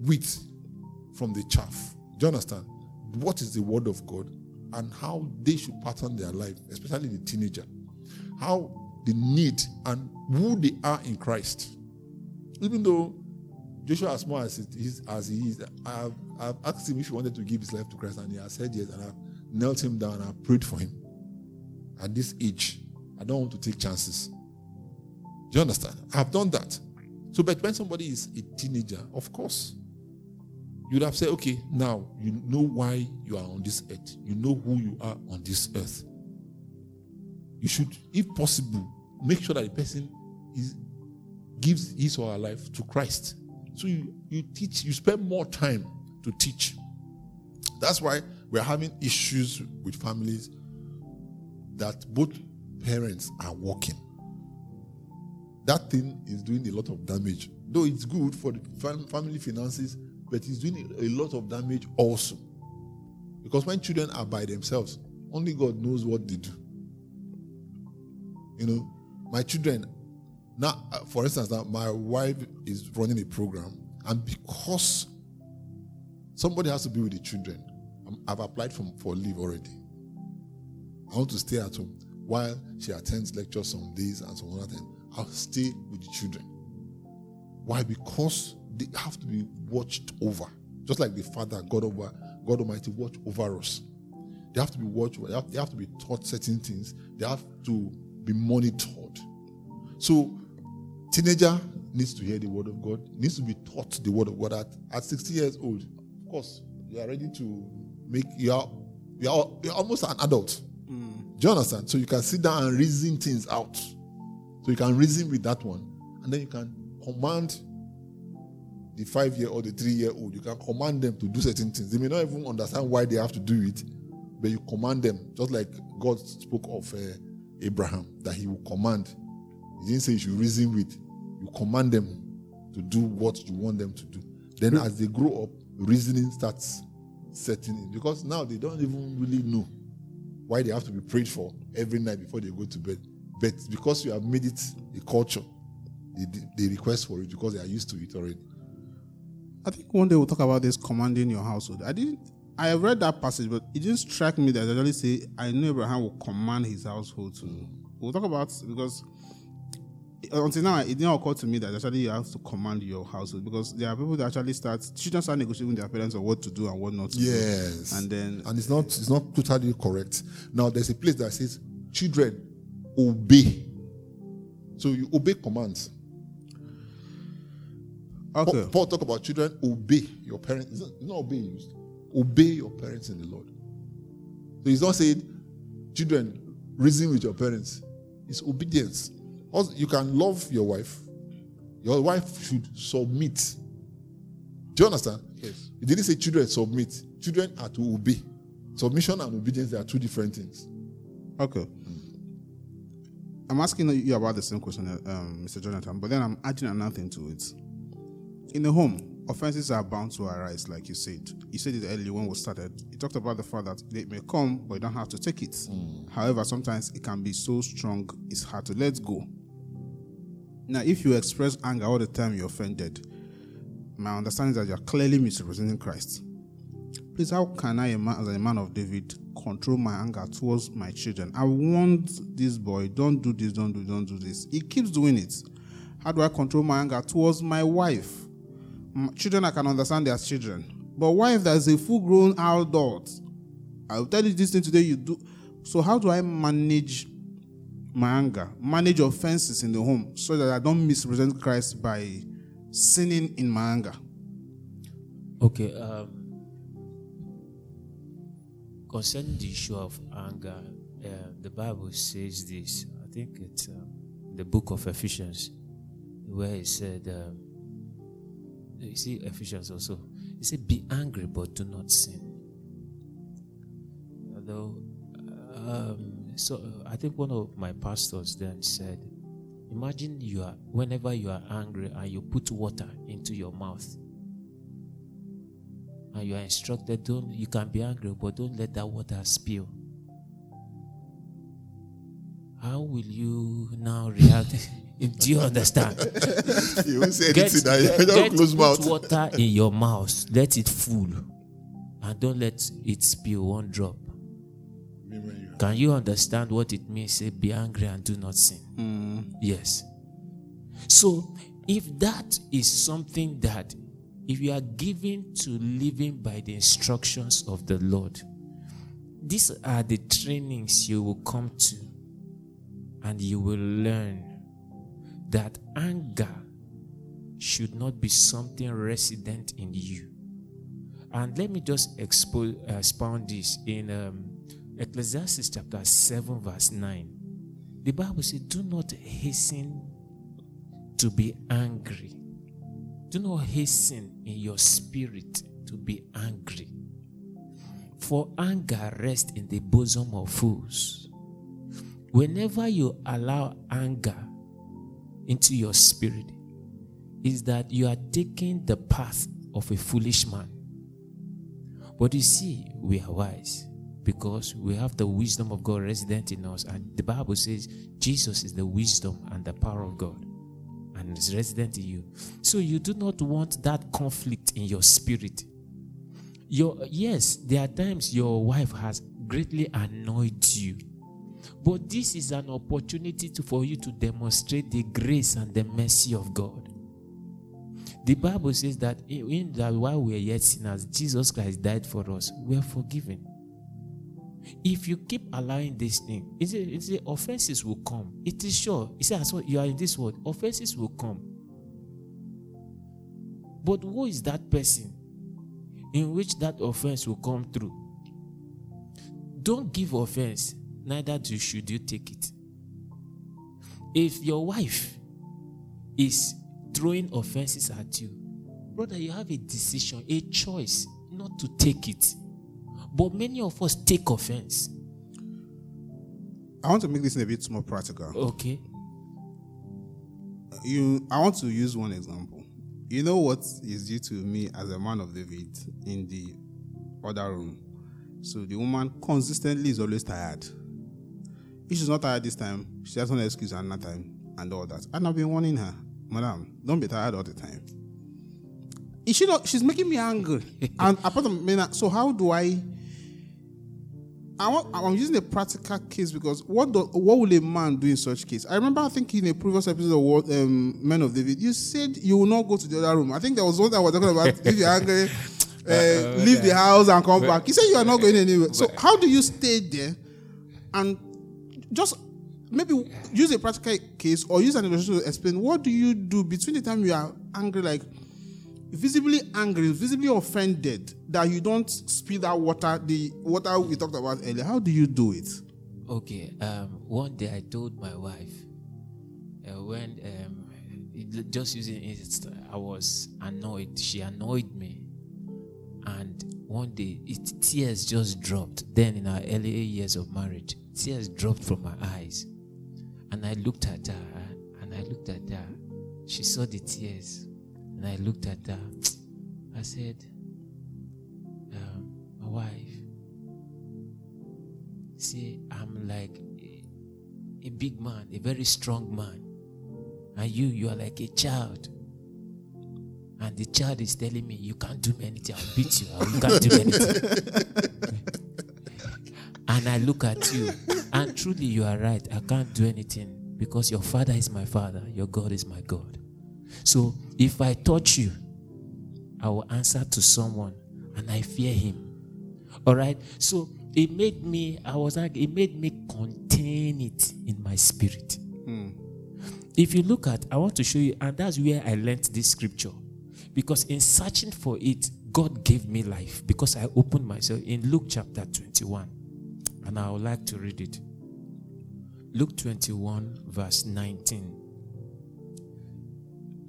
Speaker 2: wheat from the chaff. Do you understand? What is the word of God and how they should pattern their life, especially the teenager. How they need and who they are in Christ. Even though Joshua, as small as, as he is, I've, I've asked him if he wanted to give his life to Christ, and he has said yes, and I've knelt him down and I've prayed for him. At this age, I don't want to take chances. Do you understand? I've done that. So, but when somebody is a teenager, of course, you'd have said, okay, now you know why you are on this earth. You know who you are on this earth. You should, if possible, make sure that the person is gives his or her life to Christ. So you, you teach, you spend more time to teach. That's why we're having issues with families that both parents are working. That thing is doing a lot of damage. Though it's good for the family finances, but it's doing a lot of damage also. Because when children are by themselves, only God knows what they do. You know, my children, now, uh, for instance, now my wife is running a program, and because somebody has to be with the children, I've applied for, for leave already. I want to stay at home while she attends lectures some days and some other things. I'll stay with the children. Why? Because they have to be watched over. Just like the Father, God over, God Almighty, watch over us. They have to be watched over. They have, they have to be taught certain things. They have to be monitored. So, teenager needs to hear the word of God, needs to be taught the word of God at, at 60 years old. Of course, you are ready to make you are you are you're almost an adult. Mm. Do you understand? So you can sit down and reason things out. So you can reason with that one, and then you can command the five year or the three year old, you can command them to do certain things. They may not even understand why they have to do it, but you command them, just like God spoke of uh, Abraham, that he will command. He didn't say you should reason with, you command them to do what you want them to do. Then, as they grow up, reasoning starts setting in because now they don't even really know why they have to be prayed for every night before they go to bed. But because you have made it a culture, they, they request for it because they are used to it already.
Speaker 3: I think one day we'll talk about this commanding your household. I didn't. I have read that passage, but it didn't strike me that actually say, "I know Abraham will command his household to." We'll talk about because until now it didn't occur to me that actually you have to command your household because there are people that actually start children start negotiating with their parents on what to do and what not to
Speaker 2: yes.
Speaker 3: do. And then
Speaker 2: and it's not it's not totally correct. Now there's a place that says children obey. So you obey commands.
Speaker 3: Okay.
Speaker 2: Paul, Paul talk about children obey your parents. It's not, it's not obey used. Obey your parents in the Lord. So he's not saying children reason with your parents. It's obedience. Also, you can love your wife. Your wife should submit. Do you understand?
Speaker 3: Yes.
Speaker 2: He didn't say children submit. Children are to obey. Submission and obedience they are two different things.
Speaker 3: Okay. I'm asking you about the same question, um, Mr. Jonathan, but then I'm adding another thing to it. In the home, offenses are bound to arise, like you said. You said it earlier when we started. You talked about the fact that they may come, but you don't have to take it. Mm. However, sometimes it can be so strong, it's hard to let go. Now, if you express anger all the time, you're offended. my understanding is that you are clearly misrepresenting Christ. Please, how can I, as a man of David, control my anger towards my children? I want this boy, don't do this, don't do, don't do this. He keeps doing it. How do I control my anger towards my wife? Children, I can understand their children. But why if there's a full grown adult, I'll tell you this thing today, you do. So, how do I manage my anger, manage offenses in the home so that I don't misrepresent Christ by sinning in my anger?
Speaker 1: Okay. Um, concerning the issue of anger, uh, the Bible says this. I think it's um, the book of Ephesians, where it said, um, you see Ephesians also. It said, "Be angry, but do not sin." Although, um, so I think one of my pastors then said, "Imagine you are whenever you are angry and you put water into your mouth." and you are instructed don't you can be angry but don't let that water spill how will you now react do you understand?
Speaker 2: You won't say
Speaker 1: get,
Speaker 2: anything
Speaker 1: get, get-
Speaker 2: close mouth.
Speaker 1: water in your mouth. Let it full. And don't let it spill one drop.
Speaker 2: You-
Speaker 1: can you understand what it means? Say be angry and do not sin. Mm. Yes. So if that is something that if you are given to living by the instructions of the lord these are the trainings you will come to and you will learn that anger should not be something resident in you and let me just uh, expound this in um, Ecclesiastes chapter 7, verse 9. The Bible says, Do not hasten to be angry. Do not hasten in your spirit to be angry. For anger rests in the bosom of fools. Whenever you allow anger into your spirit, is that you are taking the path of a foolish man. But you see, we are wise because we have the wisdom of God resident in us. And the Bible says Jesus is the wisdom and the power of God and is resident in you. So you do not want that conflict in your spirit. Your yes, there are times your wife has greatly annoyed you. But this is an opportunity to, for you to demonstrate the grace and the mercy of God. The Bible says that in that while we are yet sinners, Jesus Christ died for us. We are forgiven. If you keep allowing this thing, it's a, it's offenses will come. It is sure. As well, you are in this world, offenses will come. But who is that person in which that offense will come through? Don't give offense, neither do should you take it. If your wife is throwing offenses at you, brother, you have a decision, a choice not to take it. But many of us take offense.
Speaker 3: I want to make this a bit more practical.
Speaker 1: Okay.
Speaker 3: You, I want to use one example. You know what is due to me as a man of David in the other room. So the woman consistently is always tired. If she's not tired this time, she has an excuse another time and all that. And I've been warning her, Madam, don't be tired all the time. Is she not? She's making me angry. and apart from me, so how do I? I want, I'm using a practical case because what do, what will a man do in such case? I remember I think in a previous episode of what, um, Men of David, you said you will not go to the other room. I think there was one that was talking about if you're angry, uh, leave the house and come back. You said you are not going anywhere. So how do you stay there and just maybe use a practical case or use an illustration to explain what do you do between the time you are angry, like visibly angry, visibly offended, that you don't spill that water, the water we talked about earlier. How do you do it?
Speaker 1: Okay. Um, one day I told my wife uh, when um, just using it, I was annoyed. She annoyed me, and one day it, tears just dropped. Then in our early years of marriage, tears dropped from my eyes, and I looked at her, and I looked at her. She saw the tears, and I looked at her. I said, um, "My wife." See, I'm like a, a big man, a very strong man. And you, you are like a child. And the child is telling me, You can't do anything, I'll beat you, you can't do anything. and I look at you, and truly you are right, I can't do anything because your father is my father, your God is my God. So if I touch you, I will answer to someone and I fear him. All right. So it made me, I was like, it made me contain it in my spirit. Hmm. If you look at, I want to show you, and that's where I learned this scripture. Because in searching for it, God gave me life because I opened myself in Luke chapter 21. And I would like to read it. Luke 21, verse 19.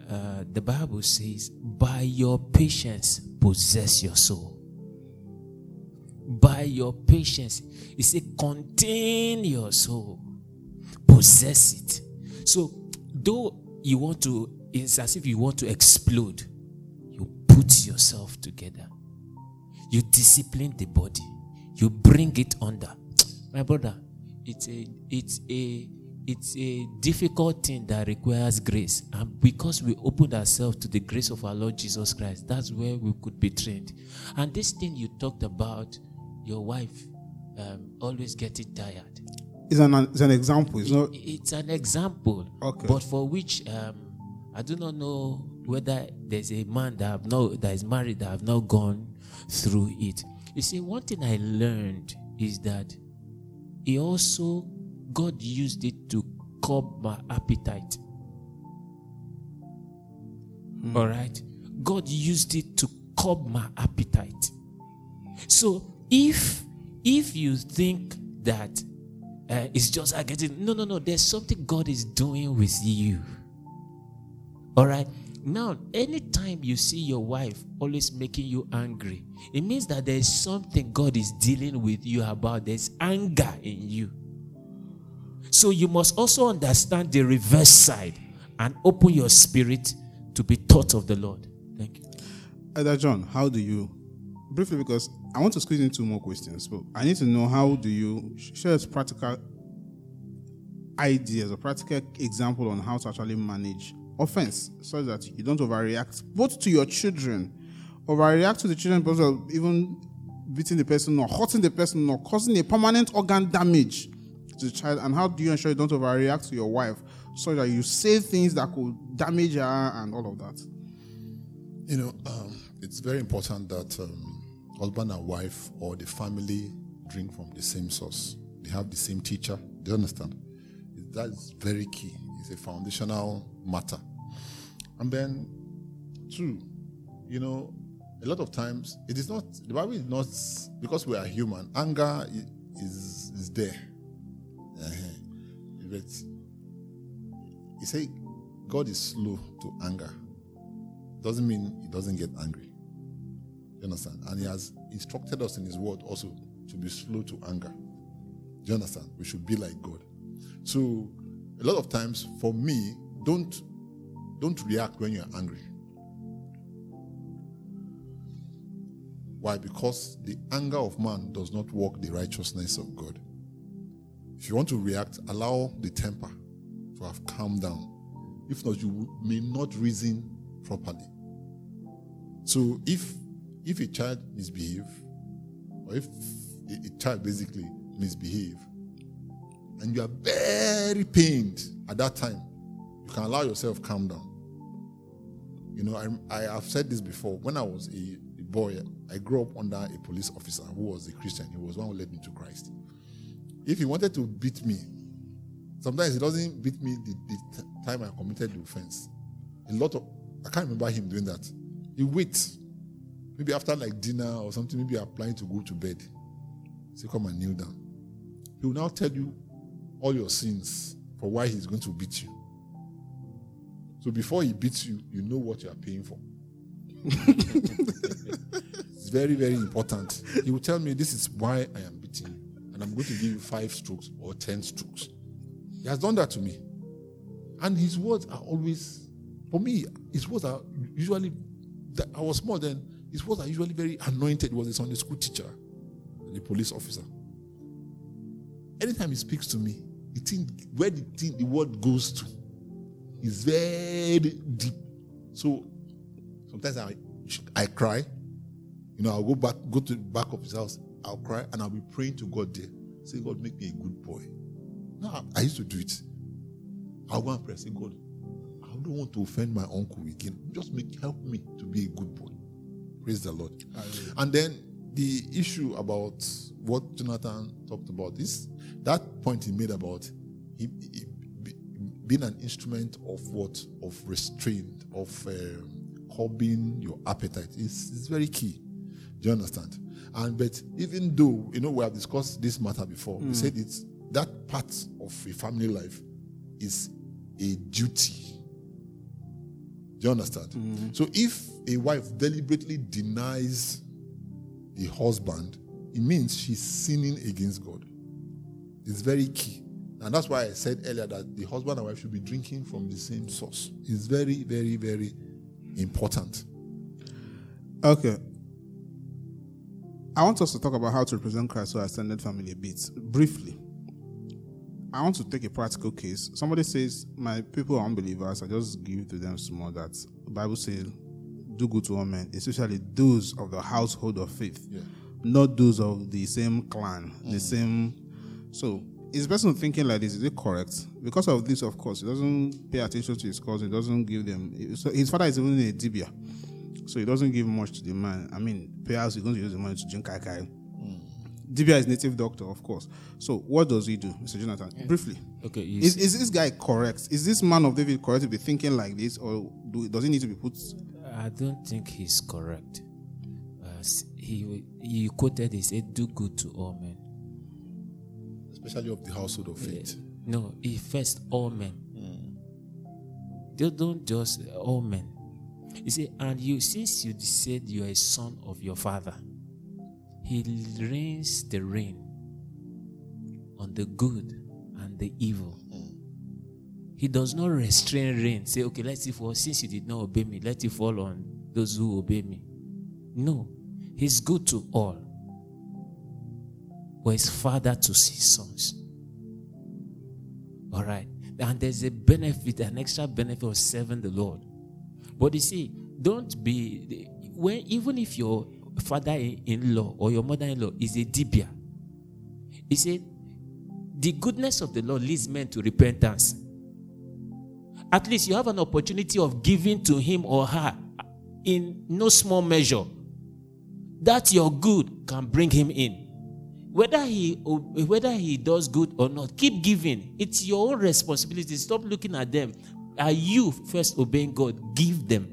Speaker 1: Uh, the Bible says, By your patience, possess your soul. By your patience, it says, contain your soul, possess it. So, though you want to, it's as if you want to explode, put yourself together, you discipline the body, you bring it under. My brother, it's a, it's a, it's a difficult thing that requires grace. And because we opened ourselves to the grace of our Lord Jesus Christ, that's where we could be trained. And this thing you talked about, your wife um, always getting tired.
Speaker 3: It's an, it's an example. It's not.
Speaker 1: It's an example,
Speaker 3: Okay.
Speaker 1: but for which um, I do not know whether there's a man that have not that is married that have not gone through it. You see, one thing I learned is that he also God used it to curb my appetite. All right, God used it to curb my appetite. So if if you think that uh, it's just I getting no no no, there's something God is doing with you. All right. Now, anytime you see your wife always making you angry, it means that there's something God is dealing with you about. There's anger in you. So you must also understand the reverse side and open your spirit to be taught of the Lord. Thank you.
Speaker 3: Elder John, how do you, briefly, because I want to squeeze in two more questions, but I need to know how do you share practical ideas or practical example on how to actually manage offense so that you don't overreact both to your children, overreact to the children of even beating the person or hurting the person or causing a permanent organ damage to the child, and how do you ensure you don't overreact to your wife so that you say things that could damage her and all of that?
Speaker 2: You know, um, it's very important that um, husband and wife or the family drink from the same source. They have the same teacher. Do you understand? That's very key. It's a foundational matter. And then, two, you know, a lot of times it is not the Bible is not because we are human. Anger is is there. Uh-huh. But he say God is slow to anger doesn't mean he doesn't get angry. You understand? And he has instructed us in his word also to be slow to anger. Do you understand? We should be like God. So a lot of times for me, don't don't react when you're angry. Why? Because the anger of man does not work the righteousness of God. If you want to react, allow the temper to have calmed down. If not, you may not reason properly. So if if a child misbehave, or if a, child basically misbehave, and you are very pained at that time, you can allow yourself calm down. You know, I, I have said this before. When I was a, a boy, I grew up under a police officer who was a Christian. He was one who led me to Christ. If he wanted to beat me, sometimes he doesn't beat me the, the time I committed the offense. A lot of I can't remember him doing that. He waits. Maybe after like dinner or something, maybe planning to go to bed. Say, come and kneel down. He will now tell you all your sins for why he's going to beat you. So before he beats you, you know what you are paying for. it's very, very important. He will tell me this is why I am beating you. And I'm going to give you five strokes or ten strokes. He has done that to me. And his words are always, for me, his words are usually, I was small then, his words are usually very anointed. He was a Sunday school teacher and a police officer. Anytime he speaks to me, the thing, where the thing, the word goes to is very deep. So Sometimes I, I cry. You know, I'll go back, go to the back of his house. I'll cry and I'll be praying to God there. Say, God, make me a good boy. No, I, I used to do it. I'll go and pray. Say, God, I don't want to offend my uncle again. Just make help me to be a good boy. Praise the Lord. And then the issue about what Jonathan talked about is that point he made about he, he be- being an instrument of what of restraint of um, curbing your appetite is, is very key. Do you understand? And but even though you know we have discussed this matter before, we said it's that part of a family life is a duty. Do you understand? So if a wife deliberately denies the husband, it means she's sinning against God. It's very key. And that's why I said earlier that the husband and wife should be drinking from the same source. It's very, very, very important.
Speaker 3: Okay. I want us to talk about how to represent Christ to our extended family a bit. Briefly. I want to take a practical case. Somebody says, My people are unbelievers. I just give to them small that the Bible says, do good to all men, especially those of the household of faith,
Speaker 2: Yeah.
Speaker 3: not those of the same clan, the mm. same. So, is the person thinking like this? Is it correct? Because of this, of course, he doesn't pay attention to his cousin, He doesn't give them. So his father is even a dibia. So he doesn't give much to the man. I mean, perhaps he's going to use the money to drink kai kai. Dibia is native doctor, of course. So what does he do, Mr. Jonathan? Briefly.
Speaker 1: Okay,
Speaker 3: Is, is this guy correct? Is this man of David correct to be thinking like this, or do, does he need to be put?
Speaker 1: I don't think he's correct. Uh, he he quoted he said, "Do good to all men."
Speaker 2: Especially of the household of eh, faith.
Speaker 1: No, he first all men. Hmm. They don't just all men. He said, and you since you said you are a son of your father, he rains the rain on the good and the evil. Hmm. He does not restrain rain. Say, okay, let's see for since you did not obey me, let it fall on those who obey me. No, he's good to all. His father to his sons. All right. And there's a benefit, an extra benefit of serving the Lord. But you see, don't be when even if your father-in-law or your mother-in-law is a dibia, he said, the goodness of the Lord leads men to repentance. At least you have an opportunity of giving to him or her in no small measure. That your good can bring him in whether he whether he does good or not keep giving it's your own responsibility stop looking at them are you first obeying god give them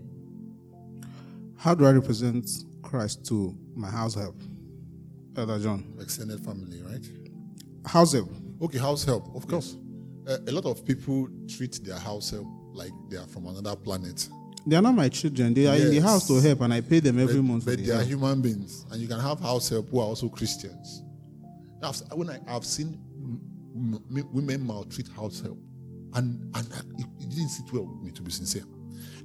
Speaker 3: How do I represent Christ to my house help? Elder John.
Speaker 2: Extended family, right?
Speaker 3: House help.
Speaker 2: Okay, house help, of course. Uh, a lot of people treat their house help like they are from another planet.
Speaker 3: They are not my children. They are in the house to help, and I pay them every
Speaker 2: but,
Speaker 3: month
Speaker 2: but
Speaker 3: the
Speaker 2: they are
Speaker 3: help.
Speaker 2: human beings, and you can have house help who are also Christians. I've- when I, have seen m- m- women maltreat house help, and and it, it didn't sit well with me, to be sincere.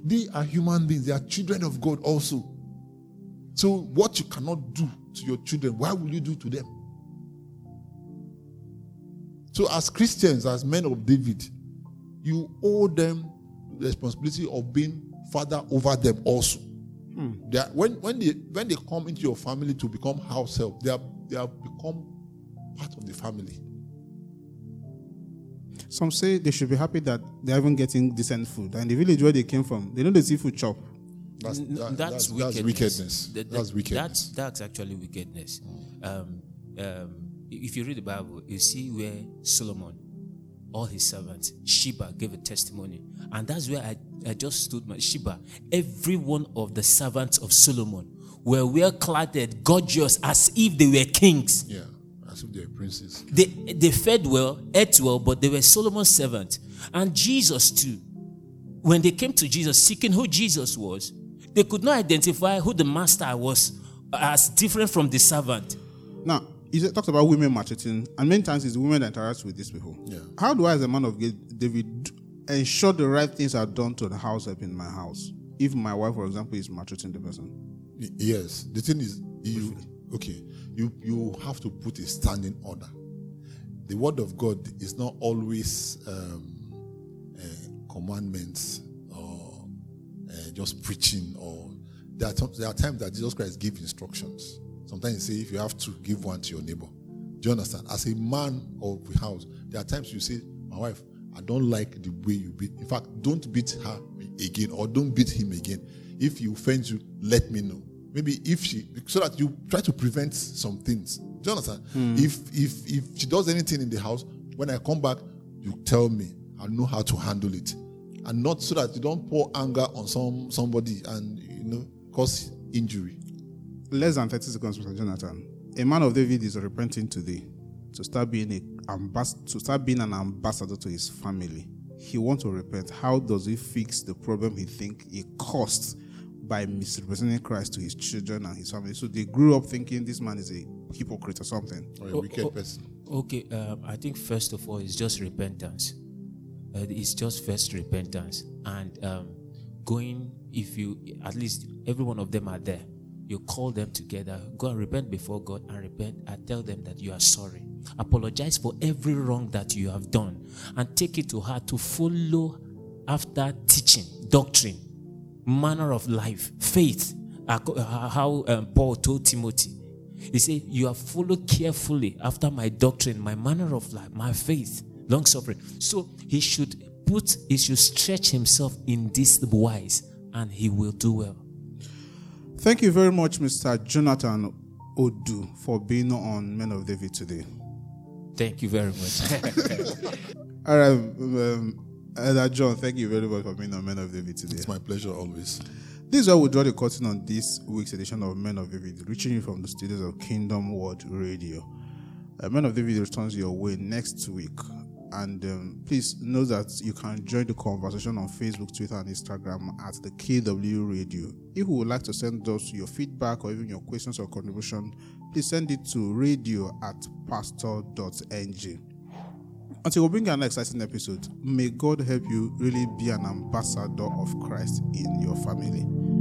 Speaker 2: They are human beings; they are children of God also. So, what you cannot do to your children, why will you do to them? So, as Christians, as men of David, you owe them the responsibility of being father over them also. Hmm. They are, when when they when they come into your family to become house help, they are they have become part of the family.
Speaker 3: Some say they should be happy that they're even getting decent food. And the village where they came from, they know the seafood chop.
Speaker 2: That's that-
Speaker 1: that's,
Speaker 2: that's,
Speaker 1: wickedness.
Speaker 2: that's wickedness.
Speaker 1: That- that-
Speaker 2: That's wickedness.
Speaker 1: That's, that's actually wickedness. Um, um, if you read the Bible, you see where Solomon, all his servants, Sheba gave a testimony. And that's where I, I just stood my Sheba. Every one of the servants of Solomon were well clad, gorgeous, as if they were kings.
Speaker 2: yeah, as if they're princes.
Speaker 1: They, they fed well, ate well, but they were Solomon's servants. And Jesus, too. When they came to Jesus, seeking who Jesus was, they could not identify who the master was as different from the servant.
Speaker 3: Now, he said- talks about women maltreating, and many times it's women that interact with these people.
Speaker 2: Yeah.
Speaker 3: How do I, as a man of God, David, ensure the right things are done to the house help in my house? If my wife, for example, is maltreating the person.
Speaker 2: Yes, the thing is, you okay. You you have to put a standing order. The word of God is not always um, uh, commandments or uh, just preaching or there are, there are times that Jesus Christ gives instructions. Sometimes you say, if you have to, give one to your neighbor. Do you understand? As a man of the house, there are times you say, my wife, I don't like the way you beat. In fact, don't beat her again or don't beat him again. If he offends you, let me know. Maybe if she, so that you try to prevent some things. Do you understand? Hmm. If if if she does anything in the house, when I come back, you tell me. I know how to handle it, and not so that you don't pour anger on some somebody and you know cause injury.
Speaker 3: Less than 30 seconds, Mr. Jonathan. A man of David is repenting today to start being a ambas- to start being an ambassador to his family. He wants to repent. How does he fix the problem he think he caused by misrepresenting Christ to his children and his family? So they grew up thinking this man is a hypocrite or something.
Speaker 2: Or a
Speaker 1: Oh,
Speaker 2: wicked
Speaker 1: oh,
Speaker 2: person.
Speaker 1: Okay, um, I think first of all, it's just repentance. Uh, it's just first repentance and um, going. If you at least every one of them are there, you call them together. Go and repent before God and repent and tell them that you are sorry. Apologize for every wrong that you have done and take it to heart to follow after teaching, doctrine, manner of life, faith. Uh, How um, Paul told Timothy, he said, You have followed carefully after my doctrine, my manner of life, my faith, long suffering. So he should put, he should stretch himself in this wise, and he will do well.
Speaker 3: Thank you very much, Mr. Jonathan Odu, for being on Men of David today.
Speaker 1: Thank you very much.
Speaker 3: All right, um, Elder John, thank you very much for being on Men of David today.
Speaker 2: It's my pleasure always.
Speaker 3: This is where we draw the curtain on this week's edition of Men of David, reaching you from the studios of Kingdom World Radio. Uh, Men of David returns your way next week. And um, please know that you can join the conversation on Facebook, Twitter, and Instagram at the KW Radio. If you would like to send us your feedback or even your questions or contribution, please send it to radio at pastor.ng. Until we bring our next exciting episode, may God help you really be an ambassador of Christ in your family.